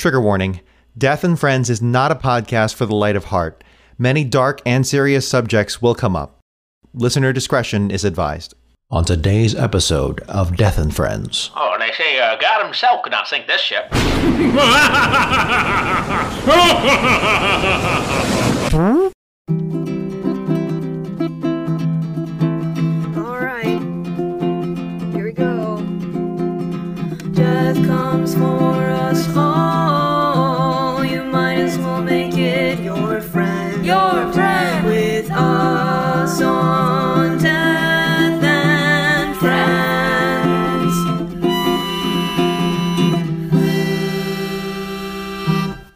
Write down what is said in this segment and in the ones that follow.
Trigger warning Death and Friends is not a podcast for the light of heart. Many dark and serious subjects will come up. Listener discretion is advised. On today's episode of Death and Friends. Oh, and they say uh, God himself could not sink this ship. Alright. Here we go. Death comes for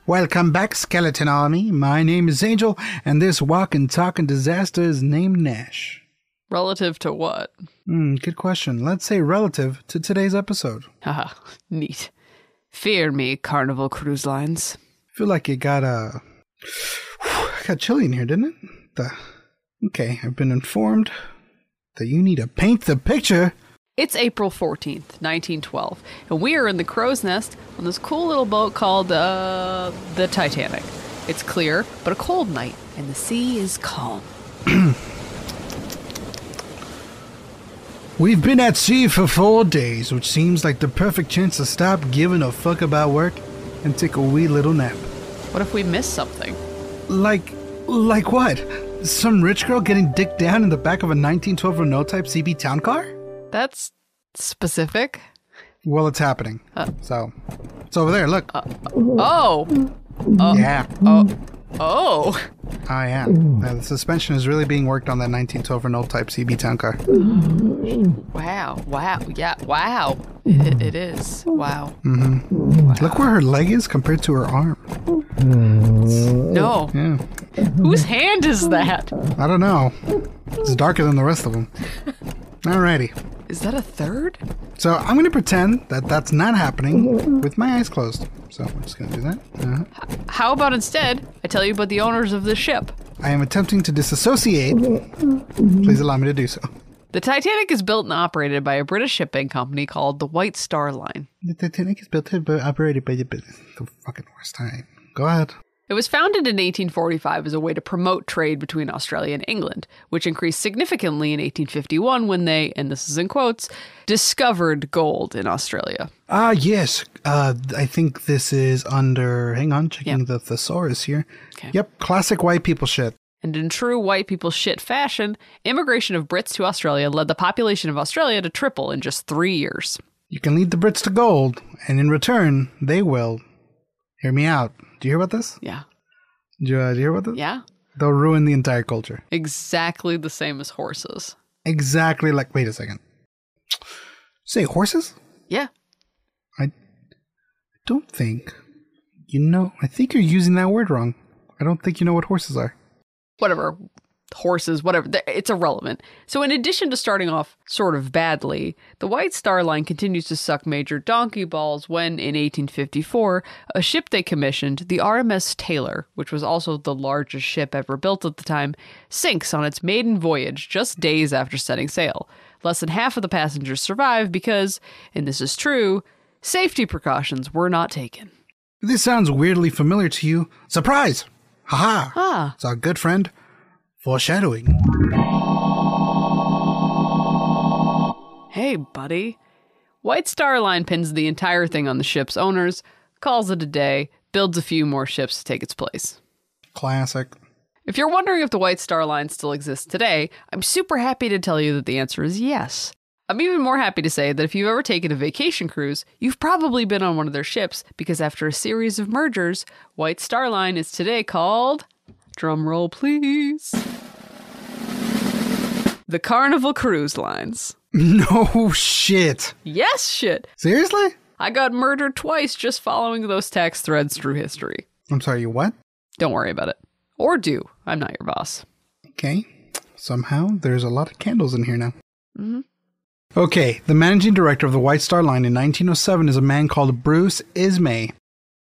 Welcome back, Skeleton Army. My name is Angel, and this walking, talking disaster is named Nash. Relative to what? Hmm, good question. Let's say relative to today's episode. Haha, neat. Fear me, Carnival Cruise Lines. I feel like it got uh got chilly in here, didn't it? The okay, I've been informed that you need to paint the picture. It's April 14th, 1912, and we are in the crow's nest on this cool little boat called uh, the Titanic. It's clear, but a cold night, and the sea is calm. We've been at sea for four days, which seems like the perfect chance to stop giving a fuck about work and take a wee little nap. What if we miss something? Like, like what? Some rich girl getting dicked down in the back of a 1912 Renault Type CB town car? That's specific. Well, it's happening. Uh. so, it's over there. Look. Uh, oh, uh, yeah. oh, ah, oh. I am. Uh, the suspension is really being worked on that 1912 Renault Type CB town car. Wow, wow, yeah, wow. It, it is. Mm-hmm. Wow. Look where her leg is compared to her arm. No. Yeah. Whose hand is that? I don't know. It's darker than the rest of them. Alrighty. Is that a third? So I'm going to pretend that that's not happening with my eyes closed. So I'm just going to do that. Uh-huh. How about instead I tell you about the owners of the ship? I am attempting to disassociate. Please allow me to do so. The Titanic is built and operated by a British shipping company called the White Star Line. The Titanic is built and operated by the, the fucking worst time. Go ahead. It was founded in 1845 as a way to promote trade between Australia and England, which increased significantly in 1851 when they, and this is in quotes, discovered gold in Australia. Ah, yes. Uh, I think this is under. Hang on, checking Yeah. the thesaurus here. Okay. Yep, classic white people shit. And in true white people shit fashion, immigration of Brits to Australia led the population of Australia to triple in just three years. You can lead the Brits to gold, and in return, they will. Hear me out. Do you hear about this? Yeah. Do you, uh, do you hear about this? Yeah. They'll ruin the entire culture. Exactly the same as horses. Exactly like. Wait a second. Say horses? Yeah. I don't think. You know, I think you're using that word wrong. I don't think you know what horses are. whatever horses whatever. It's irrelevant so in addition to starting off sort of badly the white star line continues to suck major donkey balls when in 1854 a ship they commissioned the rms Tayleur which was also the largest ship ever built at the time sinks on its maiden voyage just days after setting sail less than half of the passengers survive because and this is true safety precautions were not taken this sounds weirdly familiar to you, surprise! Haha! ah It's our good friend, foreshadowing. Hey, buddy. White Star Line pins the entire thing on the ship's owners, calls it a day, builds a few more ships to take its place. Classic. If you're wondering if the White Star Line still exists today, I'm super happy to tell you that the answer is yes. I'm even more happy to say that if you've ever taken a vacation cruise, you've probably been on one of their ships because after a series of mergers, White Star Line is today called, drumroll please, the Carnival Cruise Lines. No shit. Yes, shit. Seriously? I got murdered twice just following those text threads through history. I'm sorry, you what? Don't worry about it. Or do. I'm not your boss. Okay. Somehow there's a lot of candles in here now. Mhm. Okay, the managing director of the White Star Line in 1907 is a man called Bruce Ismay.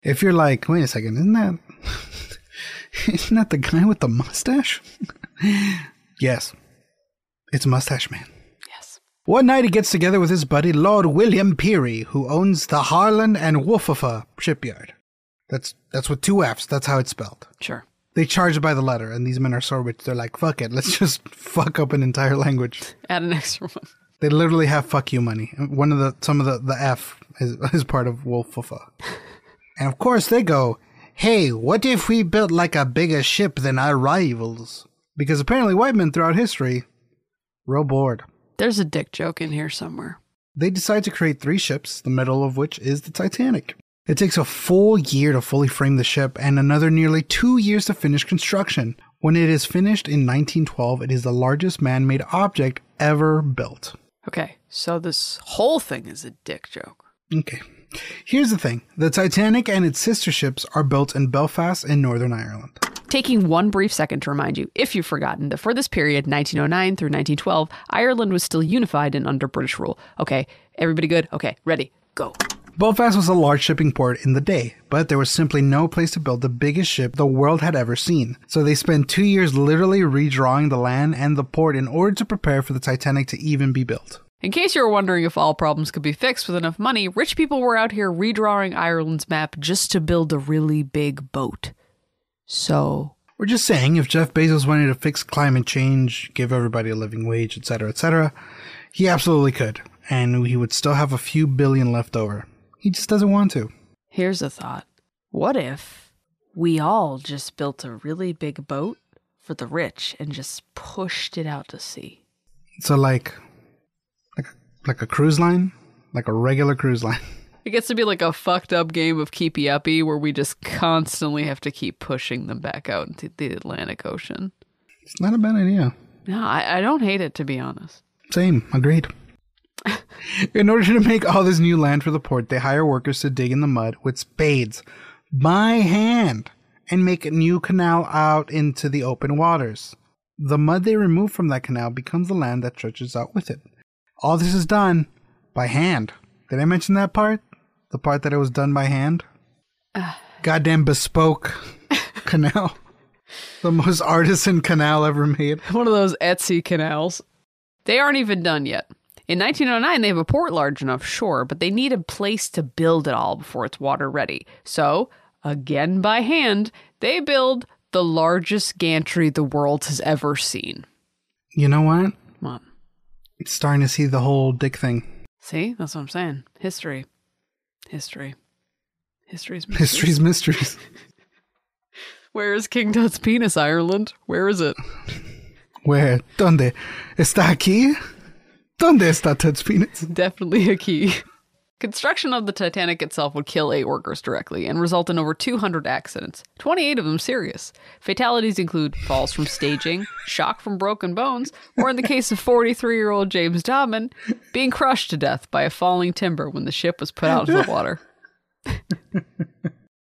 If you're like, wait a second, isn't that isn't that the guy with the mustache? yes, it's Mustache Man. Yes. One night he gets together with his buddy Lord William Pirrie, who owns the Harland and Wolfova shipyard. That's that's with two F's. That's how it's spelled. Sure. They charge by the letter, and these men are so rich. They're like, fuck it, let's just fuck up an entire language. Add an extra one. They literally have fuck you money. One of the some of the the F is, is part of Wolfufa. and of course they go, "Hey, what if we built like a bigger ship than our rivals?" Because apparently white men throughout history, real bored. There's a dick joke in here somewhere. They decide to create three ships, the middle of which is the Titanic. It takes a full year to fully frame the ship and another nearly two years to finish construction. When it is finished in 1912, it is the largest man made object ever built. Okay, so this whole thing is a dick joke. Okay. Here's the thing the Titanic and its sister ships are built in Belfast in Northern Ireland. Taking one brief second to remind you, if you've forgotten, that for this period, 1909 through 1912, Ireland was still unified and under British rule. Okay, everybody good? Okay, ready, go. Belfast was a large shipping port in the day, but there was simply no place to build the biggest ship the world had ever seen. So they spent two years literally redrawing the land and the port in order to prepare for the Titanic to even be built. In case you were wondering if all problems could be fixed with enough money, rich people were out here redrawing Ireland's map just to build a really big boat. So, We're just saying if Jeff Bezos wanted to fix climate change, give everybody a living wage, etc., etc., he absolutely could, and he would still have a few billion left over. He just doesn't want to. here's a thought. What if we all just built a really big boat for the rich and just pushed it out to sea? So like, like, a cruise line, like a regular cruise line. It gets to be like a fucked up game of keepy uppy where we just constantly have to keep pushing them back out into the Atlantic Ocean. It's not a bad idea. No, I, I don't hate it to be honest. Same, agreed. in order to make all this new land for the port, they hire workers to dig in the mud with spades by hand and make a new canal out into the open waters. The mud they remove from that canal becomes the land that stretches out with it. All this is done by hand. Did I mention that part? The part that it was done by hand? Goddamn bespoke canal. The most artisan canal ever made. One of those Etsy canals. They aren't even done yet. In 1909, they have a port large enough, sure, but they need a place to build it all before it's water ready. So, again by hand, they build the largest gantry the world has ever seen. You know what? Starting to see the whole dick thing. see? That's what I'm saying. History. History. History's mysteries. History's mysteries. Where is King Tut's penis, Ireland? Where is it? Where? ¿Dónde? ¿Está aquí? ¿Dónde está Tut's penis? Definitely a key. Construction of the Titanic itself would kill eight workers directly and result in over 200 accidents, 28 of them serious. Fatalities include falls from staging, shock from broken bones, or in the case of 43 year old James Dobman, being crushed to death by a falling timber when the ship was put out into the water.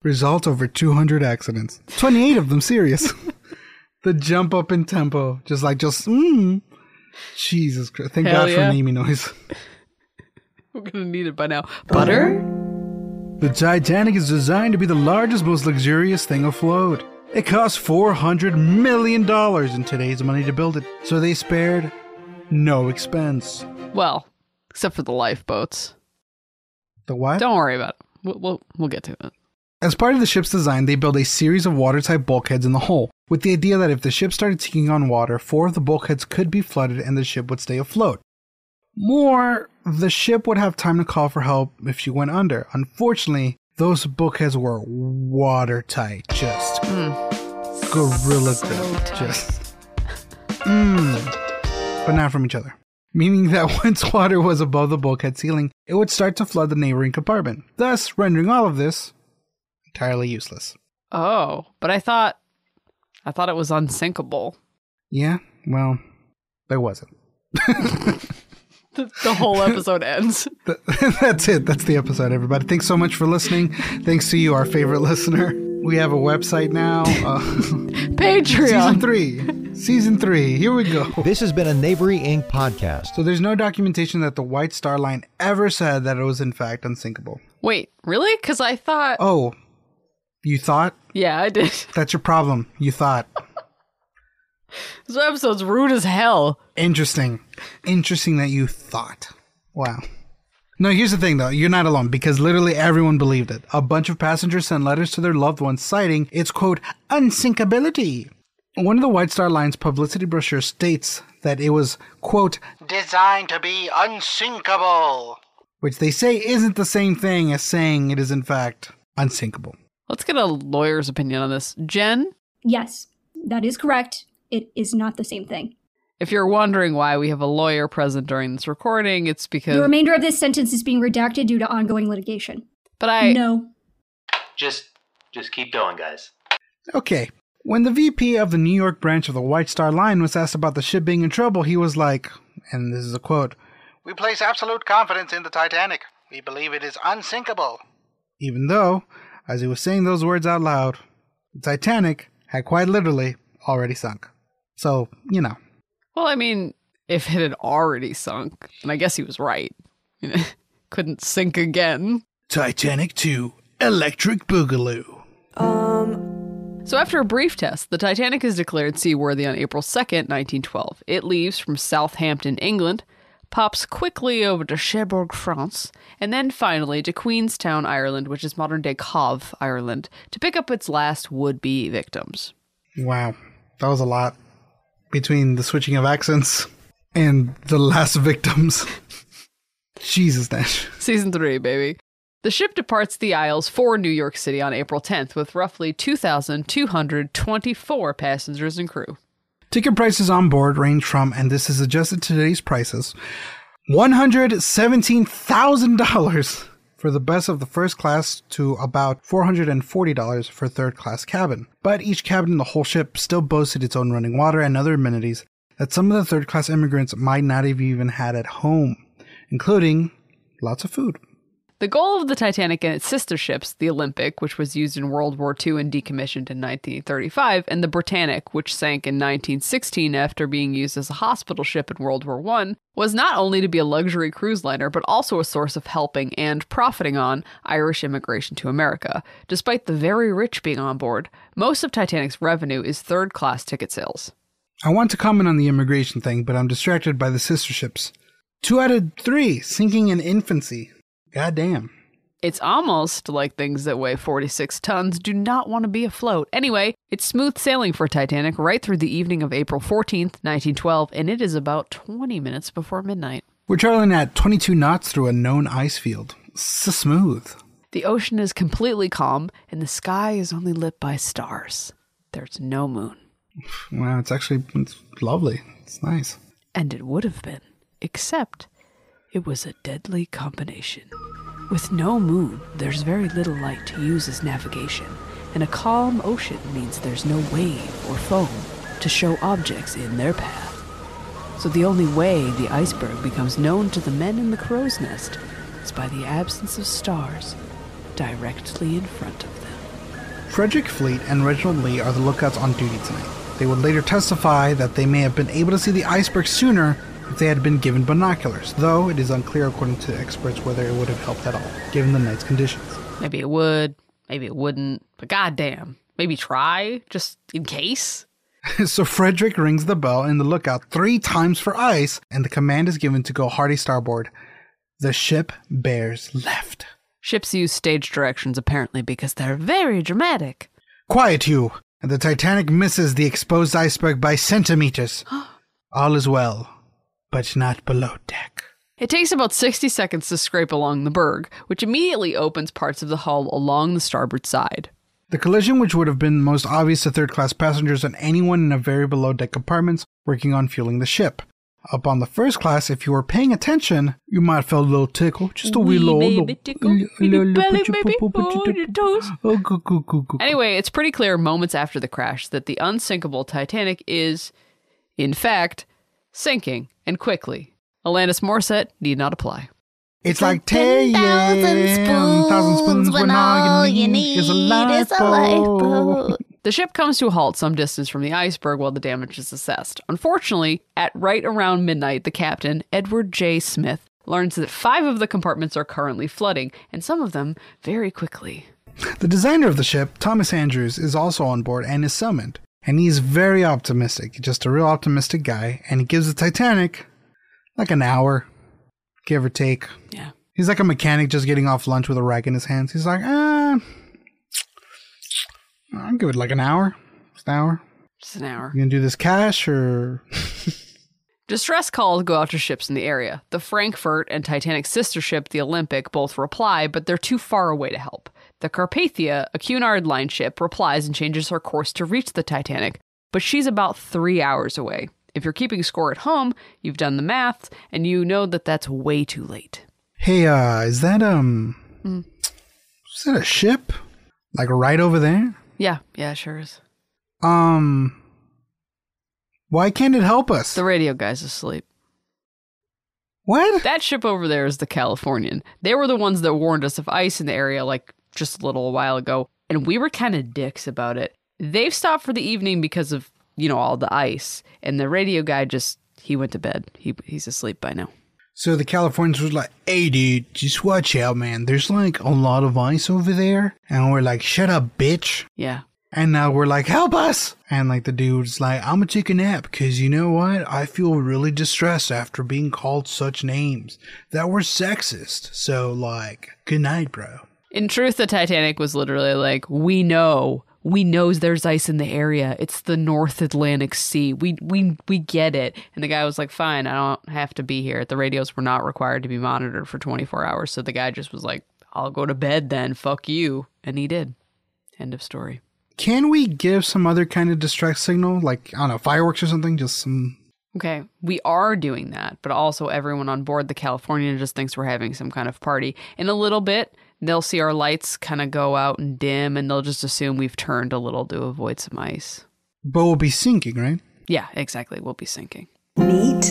Result over 200 accidents. 28 of them serious. the jump up in tempo. Just like, just, mm. Jesus Christ. Thank Hell God yeah. for Amy noise. We're gonna need it by now. Butter? The Titanic is designed to be the largest, most luxurious thing afloat. It cost $400 million in today's money to build it, so they spared no expense. Well, except for the lifeboats. The what? Don't worry about it. We'll, we'll, we'll get to it. As part of the ship's design, they built a series of watertight bulkheads in the hull, with the idea that if the ship started taking on water, four of the bulkheads could be flooded and the ship would stay afloat. More, the ship would have time to call for help if she went under. Unfortunately, those bulkheads were watertight, just gorilla grip, just mm, but not from each other. Meaning that once water was above the bulkhead ceiling, it would start to flood the neighboring compartment, thus rendering all of this entirely useless. Oh, but I thought I thought it was unsinkable. Yeah, well, there wasn't. The, the whole episode ends. That's it. That's the episode, everybody. Thanks so much for listening. Thanks to you, our favorite listener. We have a website now. Uh, Patreon. season Patreon. three. Season three. Here we go. This has been a Knavery Inc. podcast. So there's no documentation that the White Star Line ever said that it was in fact unsinkable. Wait, really? Because I thought. Oh, you thought? Yeah, I did. That's your problem. You thought. This episode's rude as hell. Interesting. Interesting that you thought. Wow. No, here's the thing though. You're not alone because literally everyone believed it. A bunch of passengers sent letters to their loved ones citing its quote, unsinkability. One of the White Star Line's publicity brochures states that it was, quote, designed to be unsinkable. Which they say isn't the same thing as saying it is in fact unsinkable. Let's get a lawyer's opinion on this. Jen, Yes, that is correct. It is not the same thing. if you're wondering why we have a lawyer present during this recording, it's because. The remainder of this sentence is being redacted due to ongoing litigation. but I. no. Just just keep going, guys. Okay. When the VP of the New York branch of the White Star Line was asked about the ship being in trouble, he was like, and this is a quote We place absolute confidence in the Titanic. We believe it is unsinkable. Even though, as he was saying those words out loud, the Titanic had quite literally already sunk. So, you know. Well, I mean, if it had already sunk, and I guess he was right, you know, couldn't sink again. Titanic 2 Electric Boogaloo. Um. So, after a brief test, the Titanic is declared seaworthy on April 2nd, 1912. It leaves from Southampton, England, pops quickly over to Cherbourg, France, and then finally to Queenstown, Ireland, which is modern day Cobh, Ireland, to pick up its last would be victims. Wow. That was a lot between the switching of accents and the last victims. Jesus, Nash. Season 3, baby. The ship departs the Isles for New York City on April 10th with roughly 2,224 passengers and crew. Ticket prices on board range from, and this is adjusted to today's prices, $117,000 for the best of the first class to about $440 for third class cabin. But each cabin in the whole ship still boasted its own running water and other amenities that some of the third class immigrants might not have even had at home, including lots of food. The goal of the Titanic and its sister ships, the Olympic, which was used in World War II and decommissioned in 1935, and the Britannic, which sank in 1916 after being used as a hospital ship in World War I, was not only to be a luxury cruise liner, but also a source of helping and profiting on Irish immigration to America. Despite the very rich being on board, most of Titanic's revenue is third class ticket sales. I want to comment on the immigration thing, but I'm distracted by the sister ships. Two out of three sinking in infancy. God damn. It's almost like things that weigh 46 tons do not want to be afloat. Anyway, it's smooth sailing for Titanic right through the evening of April 14th, 1912, and it is about 20 minutes before midnight. We're traveling at 22 knots through a known ice field. So smooth. The ocean is completely calm, and the sky is only lit by stars. There's no moon. Wow, it's actually it's lovely. It's nice. And it would have been, except it was a deadly combination. With no moon, there's very little light to use as navigation, and a calm ocean means there's no wave or foam to show objects in their path. So the only way the iceberg becomes known to the men in the crow's nest is by the absence of stars directly in front of them. Frederick Fleet and Reginald Lee are the lookouts on duty tonight. They would later testify that they may have been able to see the iceberg sooner if they had been given binoculars, though it is unclear according to experts whether it would have helped at all, given the night's conditions. Maybe it would, maybe it wouldn't, but goddamn, maybe try just in case. so Frederick rings the bell in the lookout three times for ice, and the command is given to go hard-a-starboard. The ship bears left. Ships use stage directions apparently because they're very dramatic. Quiet you! And the Titanic misses the exposed iceberg by centimeters. All is well, but not below deck. It takes about 60 seconds to scrape along the berg, which immediately opens parts of the hull along the starboard side. The collision, which would have been most obvious to third class passengers and anyone in a very below deck compartments working on fueling the ship. Up on the first class, if you were paying attention, you might have felt a little tickle, just a wee, little, baby little, tickle, little- wee little- belly baby, oh, your- your toes. Oh. Anyway, it's pretty clear moments after the crash that the unsinkable Titanic is, in fact, sinking and quickly. Alanis Morissette need not apply. It's like 10,000 thousand spoons when all you need is a lifeboat. The ship comes to a halt some distance from the iceberg while the damage is assessed. Unfortunately, at right around midnight, the captain, Edward J. Smith, learns that five of the compartments are currently flooding, and some of them very quickly. The designer of the ship, Thomas Andrews, is also on board and is summoned. And he's very optimistic, just a real optimistic guy. And he gives the Titanic like an hour, give or take. Yeah. He's like a mechanic just getting off lunch with a rag in his hands. He's like, ah, I'll give it like an hour. Just an hour. Just an hour. You gonna do this cash or Distress calls go out to ships in the area. The Frankfurt and Titanic sister ship, the Olympic, both reply, but they're too far away to help. The Carpathia, a Cunard line ship, replies and changes her course to reach the Titanic, but she's about three hours away. If you're keeping score at home, you've done the math, and you know that that's way too late. Hey, uh, is that um is that a ship? Like right over there? Yeah, yeah, sure is. Um why can't it help us? The radio guy's asleep. what? That ship over there is the Californian. They were the ones that warned us of ice in the area like just a little while ago, and we were kind of dicks about it. They've stopped for the evening because of, you know, all the ice, and the radio guy just he went to bed. He he's asleep by now. So the Californians was like, "Hey, dude, just watch out, man. There's like a lot of ice over there," and we're like, "Shut up, bitch." Yeah. And now we're like, "Help us!" And like the dude's like, "I'm gonna take a nap because you know what? I feel really distressed after being called such names that were sexist. So like, good night, bro." In truth, the Titanic was literally like, "We know, we knows there's ice in the area. It's the North Atlantic Sea. We we we get it." And the guy was like, "Fine, I don't have to be here." The radios were not required to be monitored for 24 hours, so the guy just was like, "I'll go to bed then. Fuck you," and he did. End of story. Can we give some other kind of distress signal, like I don't know, fireworks or something? Just some. Okay, we are doing that, but also everyone on board the Californian just thinks we're having some kind of party. In a little bit, they'll see our lights kind of go out and dim, and they'll just assume we've turned a little to avoid some ice. But we'll be sinking, right? Yeah, exactly. We'll be sinking. Neat.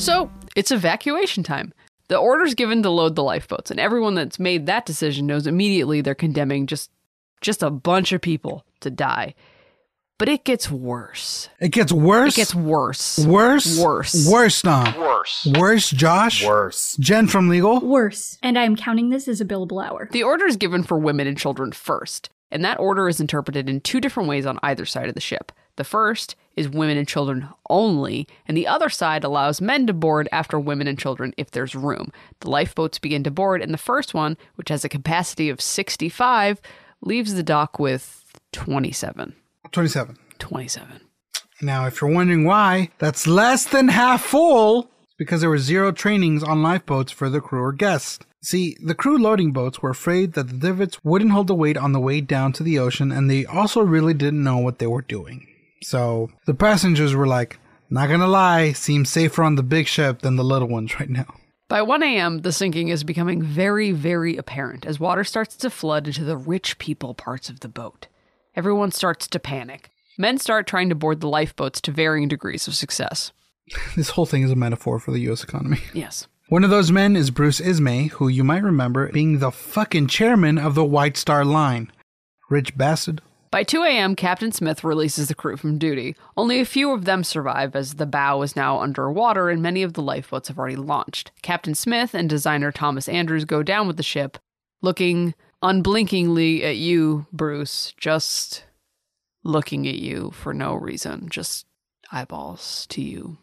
So it's evacuation time. The order's given to load the lifeboats, and everyone that's made that decision knows immediately they're condemning just just a bunch of people to die. But it gets worse. It gets worse. It gets worse. worse. Worse. Worse, Tom. Worse. Worse, Josh. Worse. Jen from legal. Worse. And I'm counting this as a billable hour. The order is given for women and children first, and that order is interpreted in two different ways on either side of the ship. The first is women and children only, and the other side allows men to board after women and children if there's room. The lifeboats begin to board, and the first one, which has a capacity of 65, leaves the dock with 27. Twenty-seven. 27. Now, if you're wondering why, that's less than half full. It's because there were zero trainings on lifeboats for the crew or guests. See, the crew loading boats were afraid that the davits wouldn't hold the weight on the way down to the ocean, and they also really didn't know what they were doing. So the passengers were like, not gonna lie, seems safer on the big ship than the little ones right now. By 1 a.m., the sinking is becoming very, very apparent as water starts to flood into the rich people parts of the boat. Everyone starts to panic. Men start trying to board the lifeboats to varying degrees of success. This whole thing is a metaphor for the US economy. Yes. One of those men is Bruce Ismay, who you might remember being the fucking chairman of the White Star Line. Rich bastard. By 2 a.m., Captain Smith releases the crew from duty. Only a few of them survive as the bow is now underwater and many of the lifeboats have already launched. Captain Smith and designer Thomas Andrews go down with the ship, looking unblinkingly at you, Bruce, just looking at you for no reason, just eyeballs to you.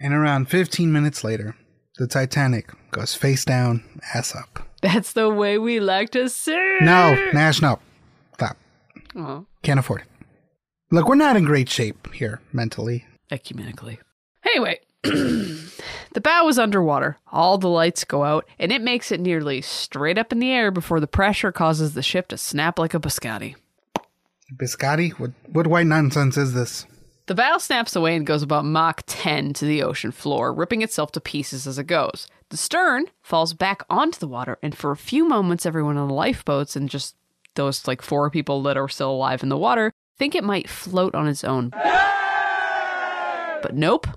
And around 15 minutes later, the Titanic goes face down, ass up. That's the way we like to sing. No, Nash, no. Stop. Oh, Can't afford it. Look, we're not in great shape here mentally. ecumenically. Anyway, the bow is underwater. All the lights go out, and it makes it nearly straight up in the air before the pressure causes the ship to snap like a biscotti. Biscotti? What, what white nonsense is this? The bow snaps away and goes about Mach 10 to the ocean floor, ripping itself to pieces as it goes. The stern falls back onto the water, and for a few moments, everyone on the lifeboats and just those like four people that are still alive in the water think it might float on its own. But nope.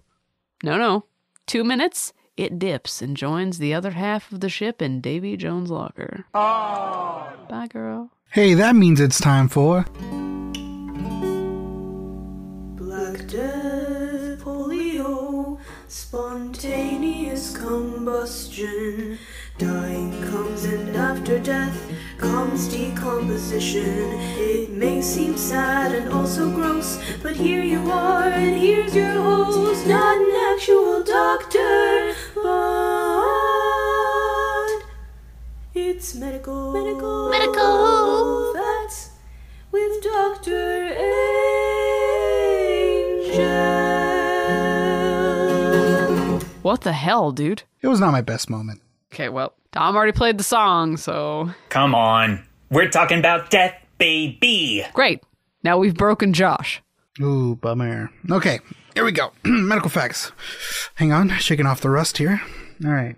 No, no. Two minutes, it dips and joins the other half of the ship in Davy Jones' locker. Oh. Bye, girl. Hey, that means it's time for. Black death, polio, spontaneous combustion. Dying comes and after death comes decomposition. It may seem sad and also gross, but here you are and here's your host, not an actual doctor, but It's medical. Medical. Medical. Facts with Dr. Angel. What the hell, dude? It was not my best moment. Okay, well, Tom already played the song, so Come on. We're talking about death, baby. great. Now we've broken Josh. Ooh, bummer. Okay, here we go. Medical facts. Hang on, shaking off the rust here. All right.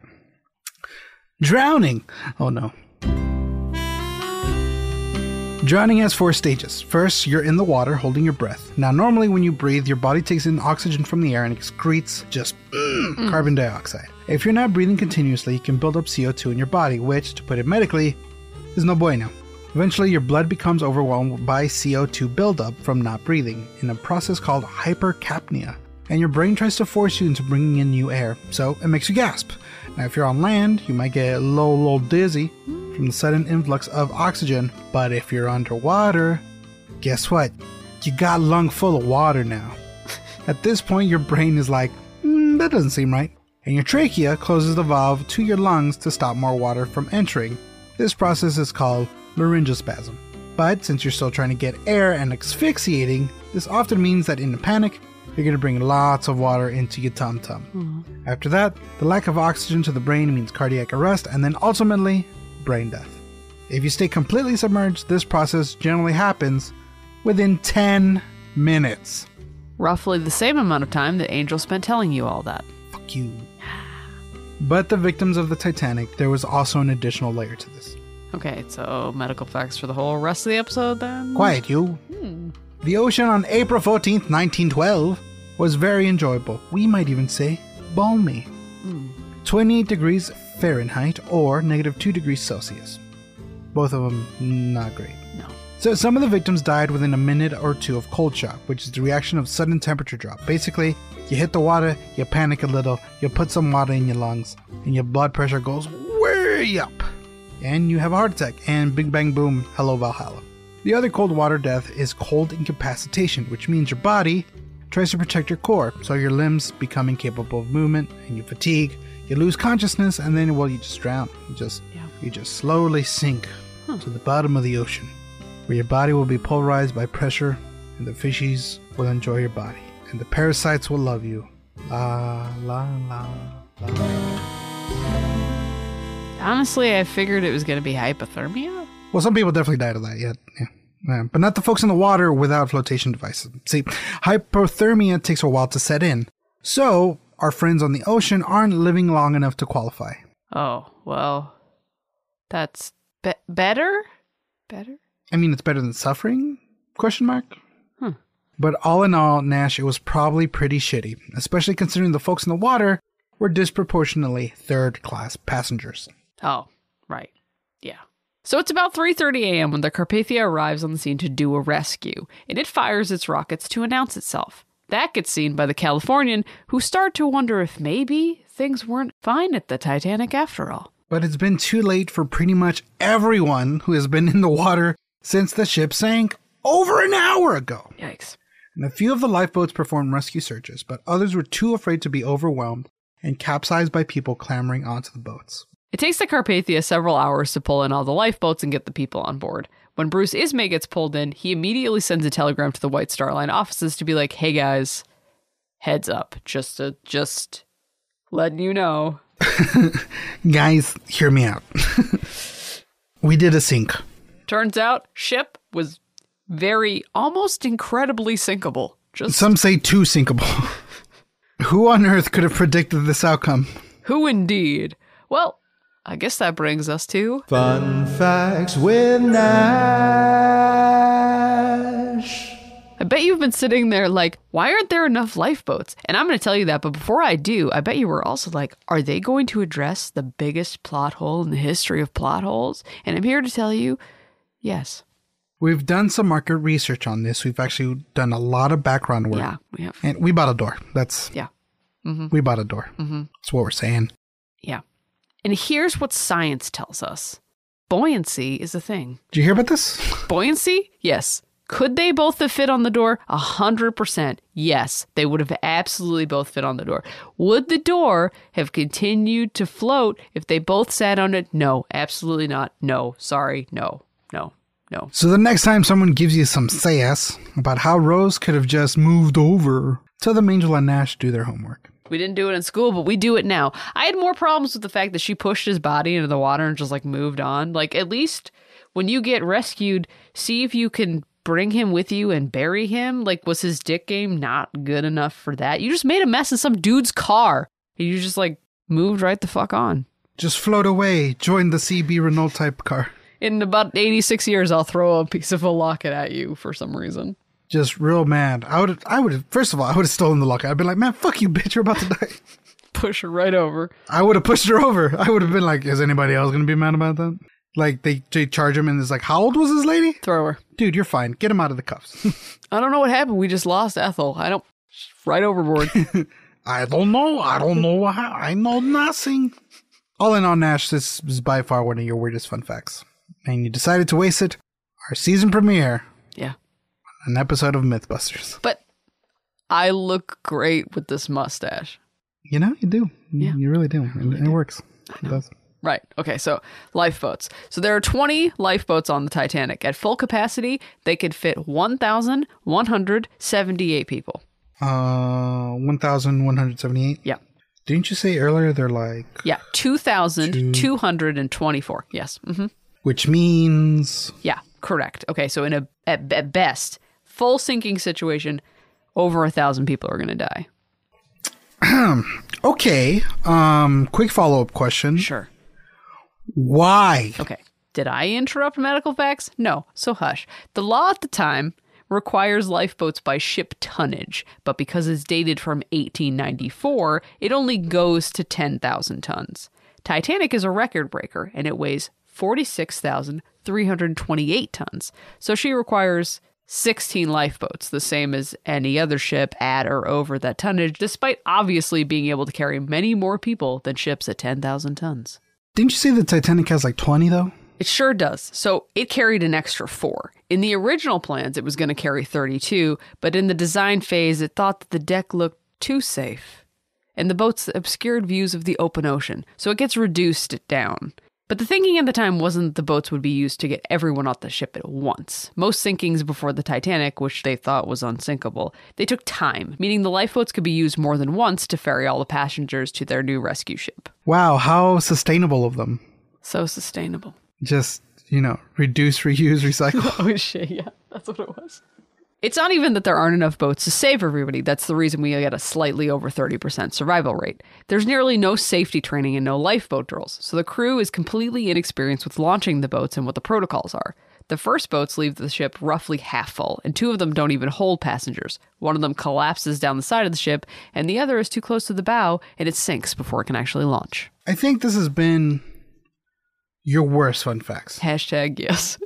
Drowning. Oh no. Drowning has four stages. First, you're in the water holding your breath. Now, normally when you breathe, your body takes in oxygen from the air and excretes just mm, carbon dioxide. If you're not breathing continuously, you can build up CO2 in your body, which, to put it medically, is no bueno. Eventually, your blood becomes overwhelmed by CO2 buildup from not breathing in a process called hypercapnia, and your brain tries to force you into bringing in new air, so it makes you gasp. Now, if you're on land, you might get a little, little dizzy from the sudden influx of oxygen, but if you're underwater, guess what? You got a lung full of water now. At this point, your brain is like, "Hmm, that doesn't seem right. And your trachea closes the valve to your lungs to stop more water from entering. This process is called laryngospasm. But since you're still trying to get air and asphyxiating, this often means that in a panic, you're going to bring lots of water into your tum tum. Hmm. After that, the lack of oxygen to the brain means cardiac arrest and then ultimately brain death. If you stay completely submerged, this process generally happens within 10 minutes. Roughly the same amount of time that Angel spent telling you all that. Fuck you. But the victims of the Titanic, there was also an additional layer to this. Okay, so medical facts for the whole rest of the episode then? Quiet, you. Hmm. The ocean on April 14th, 1912 was very enjoyable. We might even say balmy. Hmm. 28 degrees Fahrenheit or negative 2 degrees Celsius. Both of them not great. No. So some of the victims died within a minute or two of cold shock, which is the reaction of sudden temperature drop. Basically, you hit the water, you panic a little, you put some water in your lungs, and your blood pressure goes way up. And you have a heart attack, and big bang boom, hello Valhalla. The other cold water death is cold incapacitation, which means your body tries to protect your core, so your limbs become incapable of movement, and you fatigue, you lose consciousness, and then well you just drown. You just Yeah. you just slowly sink to the bottom of the ocean, where your body will be pulverized by pressure, and the fishies will enjoy your body, and the parasites will love you. La la la la. Honestly, I figured it was going to be hypothermia. Well, some people definitely died of that. Yeah, yeah. Yeah, but not the folks in the water without flotation devices. See, hypothermia takes a while to set in. So, our friends on the ocean aren't living long enough to qualify. Oh, well, that's be- better? Better? I mean, it's better than suffering? Question mark. Hmm. But all in all, Nash, it was probably pretty shitty, especially considering the folks in the water were disproportionately third-class passengers. Oh, right. Yeah. So it's about 3:30 a.m. when the Carpathia arrives on the scene to do a rescue, and it fires its rockets to announce itself. That gets seen by the Californian, who start to wonder if maybe things weren't fine at the Titanic after all. But it's been too late for pretty much everyone who has been in the water since the ship sank over an hour ago. Yikes. And a few of the lifeboats performed rescue searches, but others were too afraid to be overwhelmed and capsized by people clamoring onto the boats. It takes the Carpathia several hours to pull in all the lifeboats and get the people on board. When Bruce Ismay gets pulled in, he immediately sends a telegram to the White Star Line offices to be like, "Hey guys, heads up, just to, just letting you know." Guys, hear me out. we did a sink. Turns out, ship was very, almost incredibly sinkable. Just Some say too sinkable. Who on earth could have predicted this outcome? who indeed? Well, I guess that brings us to Fun facts with Nash. I bet you've been sitting there like, why aren't there enough lifeboats? And I'm going to tell you that, but before I do, I bet you were also like, are they going to address the biggest plot hole in the history of plot holes? And I'm here to tell you, yes. We've done some market research on this. We've actually done a lot of background work. Yeah, we have. And we bought a door. That's, Yeah, mm-hmm. we bought a door. Mm-hmm. That's what we're saying. yeah. And here's what science tells us buoyancy is a thing. Did you hear about this? Buoyancy? Yes. Could they both have fit on the door? A hundred percent. Yes, they would have absolutely both fit on the door. Would the door have continued to float if they both sat on it? No, absolutely not. No, sorry, no, no, no. So the next time someone gives you some sass about how Rose could have just moved over, tell them Angel and Nash do their homework. We didn't do it in school, but we do it now. I had more problems with the fact that she pushed his body into the water and just like moved on. Like, at least when you get rescued, see if you can bring him with you and bury him. Like, was his dick game not good enough for that? You just made a mess in some dude's car. And you just like moved right the fuck on. Just float away, join the CB Renault type car. In about 86 years, I'll throw a piece of a locket at you for some reason. Just real mad. I would, I would have. First of all, I would have stolen the locket. I'd been like, man, fuck you, bitch, you're about to die. Push her right over. I would have pushed her over. I would have been like, is anybody else gonna be mad about that? Like they, they charge him and it's like, how old was this lady? Throw her. Dude, you're fine. Get him out of the cuffs. I don't know what happened. We just lost Ethel. I don't. Right overboard. I don't know. I don't know. how- I know nothing. All in all, Nash, this is by far one of your weirdest fun facts. And you decided to waste it. Our season premiere, yeah. An episode of Mythbusters. But I look great with this mustache. You know, you do. You- Yeah. You really do. It, it works. It does. Right. Okay. So lifeboats. So there are 20 lifeboats on the Titanic. At full capacity, they could fit 1,178 people. Uh, 1,178. Yeah. Didn't you say earlier they're like, Yeah. 2,224. Yes. hmm which means Yeah. Correct. Okay. So in a at, at best full sinking situation, over a thousand people are going to die. okay. Um, quick follow up question. Sure. Why? Okay. Did I interrupt medical facts? No. So hush. The law at the time requires lifeboats by ship tonnage, but because it's dated from 1894, it only goes to 10,000 tons. Titanic is a record breaker and it weighs 46,328 tons. So she requires 16 lifeboats, the same as any other ship at or over that tonnage, despite obviously being able to carry many more people than ships at 10,000 tons. Didn't you say the Titanic has like 20 though? It sure does. So it carried an extra four. In the original plans, it was going to carry 32, but in the design phase, it thought that the deck looked too safe. And the boats obscured views of the open ocean, so it gets reduced down. But the thinking at the time wasn't that the boats would be used to get everyone off the ship at once. Most sinkings before the Titanic, which they thought was unsinkable, they took time, meaning the lifeboats could be used more than once to ferry all the passengers to their new rescue ship. Wow, how sustainable of them. So sustainable. Just, you know, reduce, reuse, recycle. Oh shit, yeah, that's what it was. It's not even that there aren't enough boats to save everybody. That's the reason we get a slightly over 30% survival rate. There's nearly no safety training and no lifeboat drills, so the crew is completely inexperienced with launching the boats and what the protocols are. The first boats leave the ship roughly half full, and two of them don't even hold passengers. One of them collapses down the side of the ship, and the other is too close to the bow, and it sinks before it can actually launch. I think this has been your worst fun facts. Hashtag yes.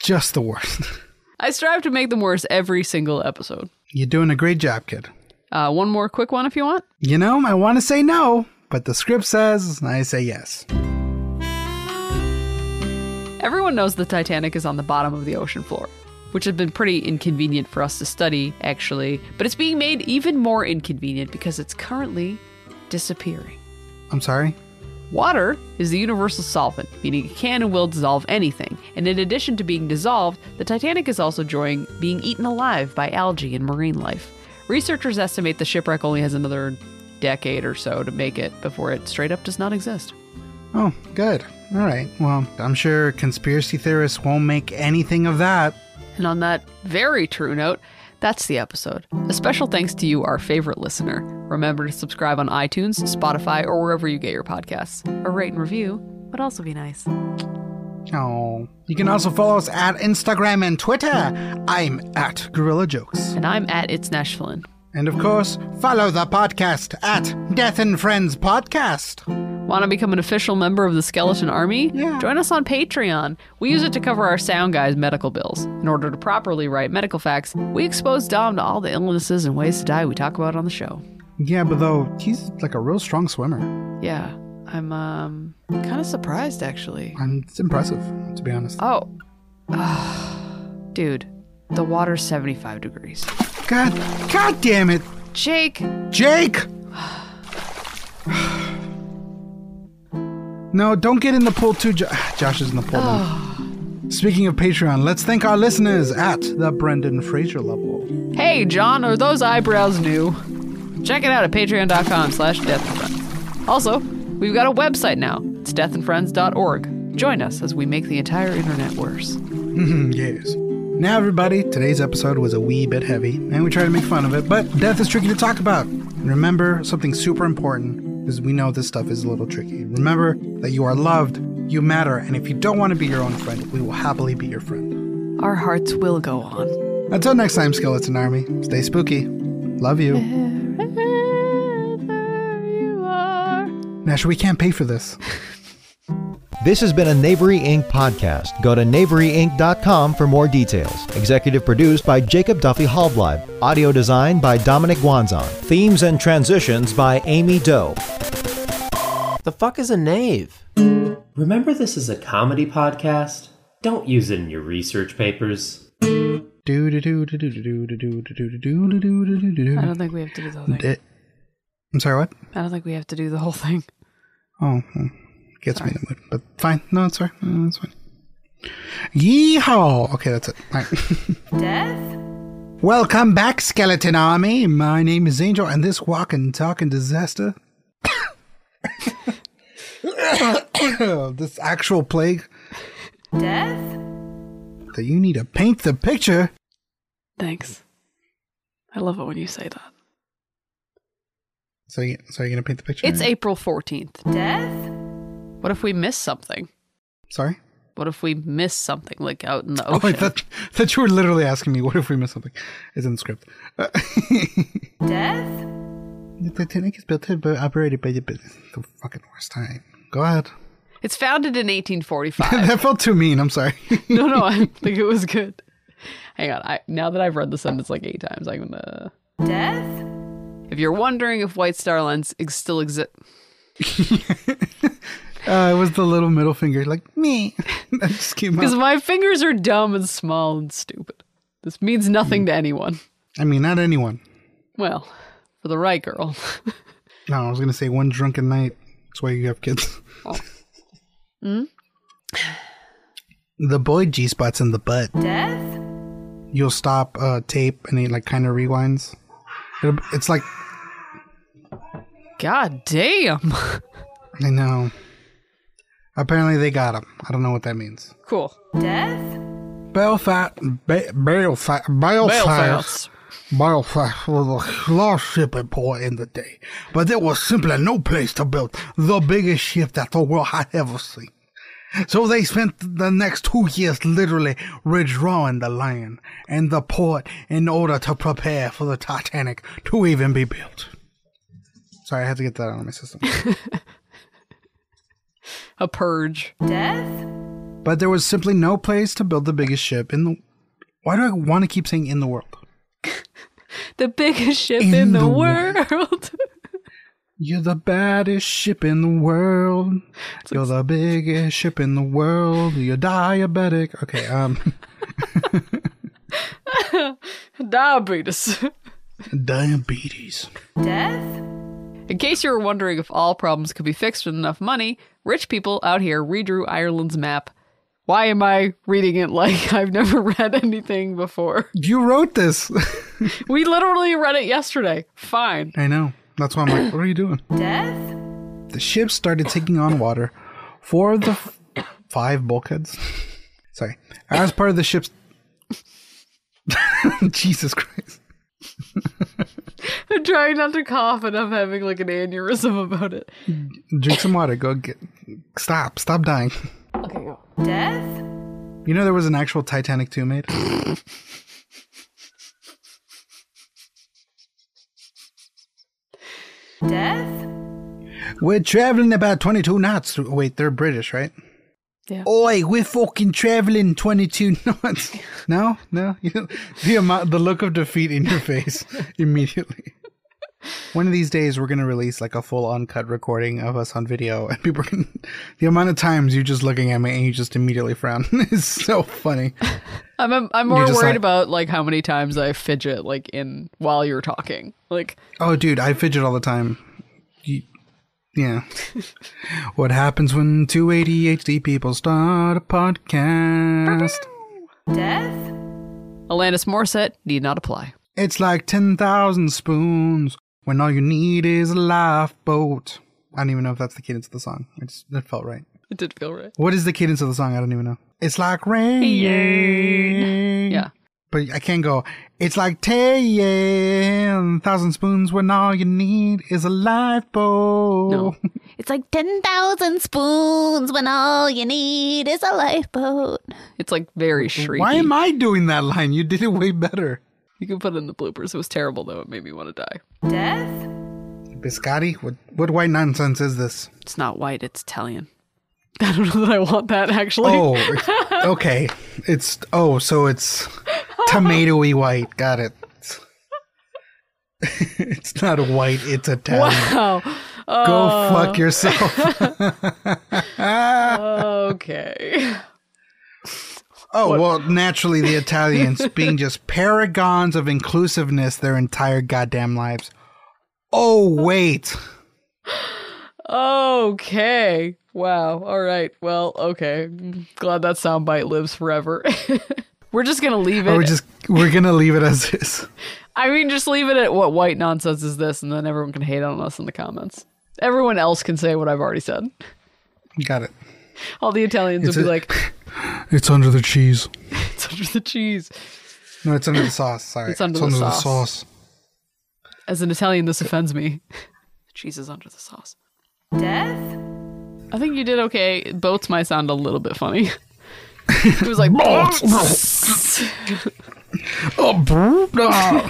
Just the worst. I strive to make them worse every single episode. You're doing a great job, kid. Uh, one more quick one if you want. You know, I want to say no, but the script says I say yes. Everyone knows the Titanic is on the bottom of the ocean floor, which has been pretty inconvenient for us to study, actually, but it's being made even more inconvenient because it's currently disappearing. I'm sorry. Water is the universal solvent, meaning it can and will dissolve anything. And in addition to being dissolved, the Titanic is also enjoying being eaten alive by algae and marine life. Researchers estimate the shipwreck only has another decade or so to make it before it straight up does not exist. Oh, good. All right. Well, I'm sure conspiracy theorists won't make anything of that. And on that very true note, that's the episode. A special thanks to you, our favorite listener. Remember to subscribe on iTunes, Spotify, or wherever you get your podcasts. A rate and review would also be nice. Oh. You can also follow us at Instagram and Twitter. I'm at Gorilla Jokes. And I'm at It's Nashville. And of course, follow the podcast at Death and Friends Podcast. Want to become an official member of the Skeleton Army? Yeah. Join us on Patreon. We use it to cover our sound guy's medical bills. In order to properly write medical facts, we expose Dom to all the illnesses and ways to die we talk about on the show. Yeah, but though, he's like a real strong swimmer. Yeah, I'm um kind of surprised actually. And it's impressive, to be honest. Oh, dude, The water's 75 degrees. God, God damn it, Jake, Jake! No, don't get in the pool too. Jo- Josh is in the pool. now. Oh. Speaking of Patreon, let's thank our listeners at the Brendan Fraser level. hey, John, are those eyebrows new? Check it out at patreon.com slash death and friends. Also, we've got a website now. It's deathandfriends.org. Join us as we make the entire internet worse. Mm-hmm, yes. Now, everybody, today's episode was a wee bit heavy, and we try to make fun of it, but death is tricky to talk about. And remember something super important, because we know this stuff is a little tricky. Remember that you are loved, you matter, and if you don't want to be your own friend, we will happily be your friend. Our hearts will go on. Until next time, Skeleton Army, stay spooky. Love you. Nash, we can't pay for this. This has been a Knavery Inc. podcast. Go to knaveryinc.com for more details. Executive produced by Jacob Duffy Hallblad. Audio design by Dominic Guanzon. Themes and transitions by Amy Doe. The fuck is a knave? Remember, this is a comedy podcast? Don't use it in your research papers. I don't think we have to do the whole thing. I'm sorry, what? I don't think we have to do the whole thing. Oh. Hmm gets me in the mood. But fine. No, it's fine. No, it's fine. Yeehaw! Okay, that's it. All right. Death? Welcome back, Skeleton Army. My name is Angel, and this walking, talking disaster. this actual plague Death? that you need to paint the picture. Thanks. I love it when you say that. So, you, so you're gonna paint the picture? It's April 14th. Death? What if we miss something? Sorry. What if we miss something like out in the Oh, I ocean? thought, thought you were literally asking me, what if we miss something? It's in the script. Uh, Death? the Titanic is built to be operated by the the fucking worst time. Go ahead. It's founded in 1845. that felt too mean. I'm sorry. no, no, I think it was good. Hang on. I now that I've read the sentence like eight times, I'm gonna. Death? If you're wondering if White Star Lines ex- still exist, Uh, it was the little middle finger, like me. that just came because my fingers are dumb and small and stupid. This means nothing to anyone. I mean, not anyone. Well, for the right girl. No, I was gonna say one drunken night. That's why you have kids. Hmm? The boy G spot's in the butt. Death? You'll stop uh, tape and it like kind of rewinds. It'll, it's like God damn. I know. Apparently they got him. I don't know what that means. cool. Death? Belfast, ba- Belfast, Belfast, Belfast. Belfast was a large shipping port in the day, but there was simply no place to build the biggest ship that the world had ever seen. So they spent the next two years literally redrawing the land and the port in order to prepare for the Titanic to even be built. Sorry, I had to get that out of my system. A purge. Death? but there was simply no place to build the biggest ship in the. Why do I want to keep saying in the world? The biggest ship In in, the, the world. You're the baddest ship in the world. You're the biggest ship in the world. You're diabetic. Okay, um, Diabetes. diabetes. Death? In case you were wondering if all problems could be fixed with enough money, rich people out here redrew Ireland's map. Why am I reading it like I've never read anything before? You wrote this. We literally read it yesterday. Fine. I know. That's why I'm like, what are you doing? Death? The ship started taking on water. Four of the f- five bulkheads. Sorry. As part of the ship's. Jesus Christ. I'm trying not to cough and I'm having like an aneurysm about it. Drink some water. Go get. Stop. Stop dying. Okay, go. Death? You know there was an actual Titanic 2 made? Death? We're traveling about 22 knots. Wait, they're British, right? Yeah. Oi, we're fucking traveling 22 knots. No, no. You know, the amount, the look of defeat in your face immediately. One of these days, we're gonna release like a full uncut recording of us on video, and people can. The amount of times you're just looking at me and you just immediately frown is so funny. I'm I'm, I'm more worried like- about like how many times I fidget like in while you're talking. Like Oh, dude, I fidget all the time. You, yeah. what happens when two ADHD people start a podcast? Death? Alanis Morissette need not apply. It's like 10,000 spoons when all you need is a lifeboat. I don't even know if that's the cadence of the song. It's, it felt right. It did feel right. What is the cadence of the song? I don't even know. It's like rain. Yeah. But I can't go. It's like ten thousand spoons when all you need is a lifeboat. No. It's like 10,000 spoons when all you need is a lifeboat. It's like very shrieky. Why am I doing that line? You did it way better. You can put it in the bloopers. It was terrible though. It made me want to die. Death? Biscotti, what what white nonsense is this? It's not white. It's Italian. I don't know that I want that actually. Oh, it's- okay. It's oh, so it's tomatoey white. Got it. it's not white. It's Italian. Wow. Go oh. fuck yourself. Okay. Oh, well, naturally, the Italians being just paragons of inclusiveness their entire goddamn lives. Oh, wait. Okay. Wow. All right. Well, okay. Glad that soundbite lives forever. We're just gonna leave it. Or we're just, we're going to leave it as is. I mean, just leave it at what white nonsense is this, and then everyone can hate on us in the comments. Everyone else can say what I've already said. Got it. All the Italians It's will be a- like, It's under the cheese. "It's under the cheese." No, it's under the sauce. Sorry. It's under the sauce. sauce. As an Italian, this offends me. cheese is under the sauce. Death? I think you did okay. Boats might sound a little bit funny. It was like boats. Oh, brr, ah.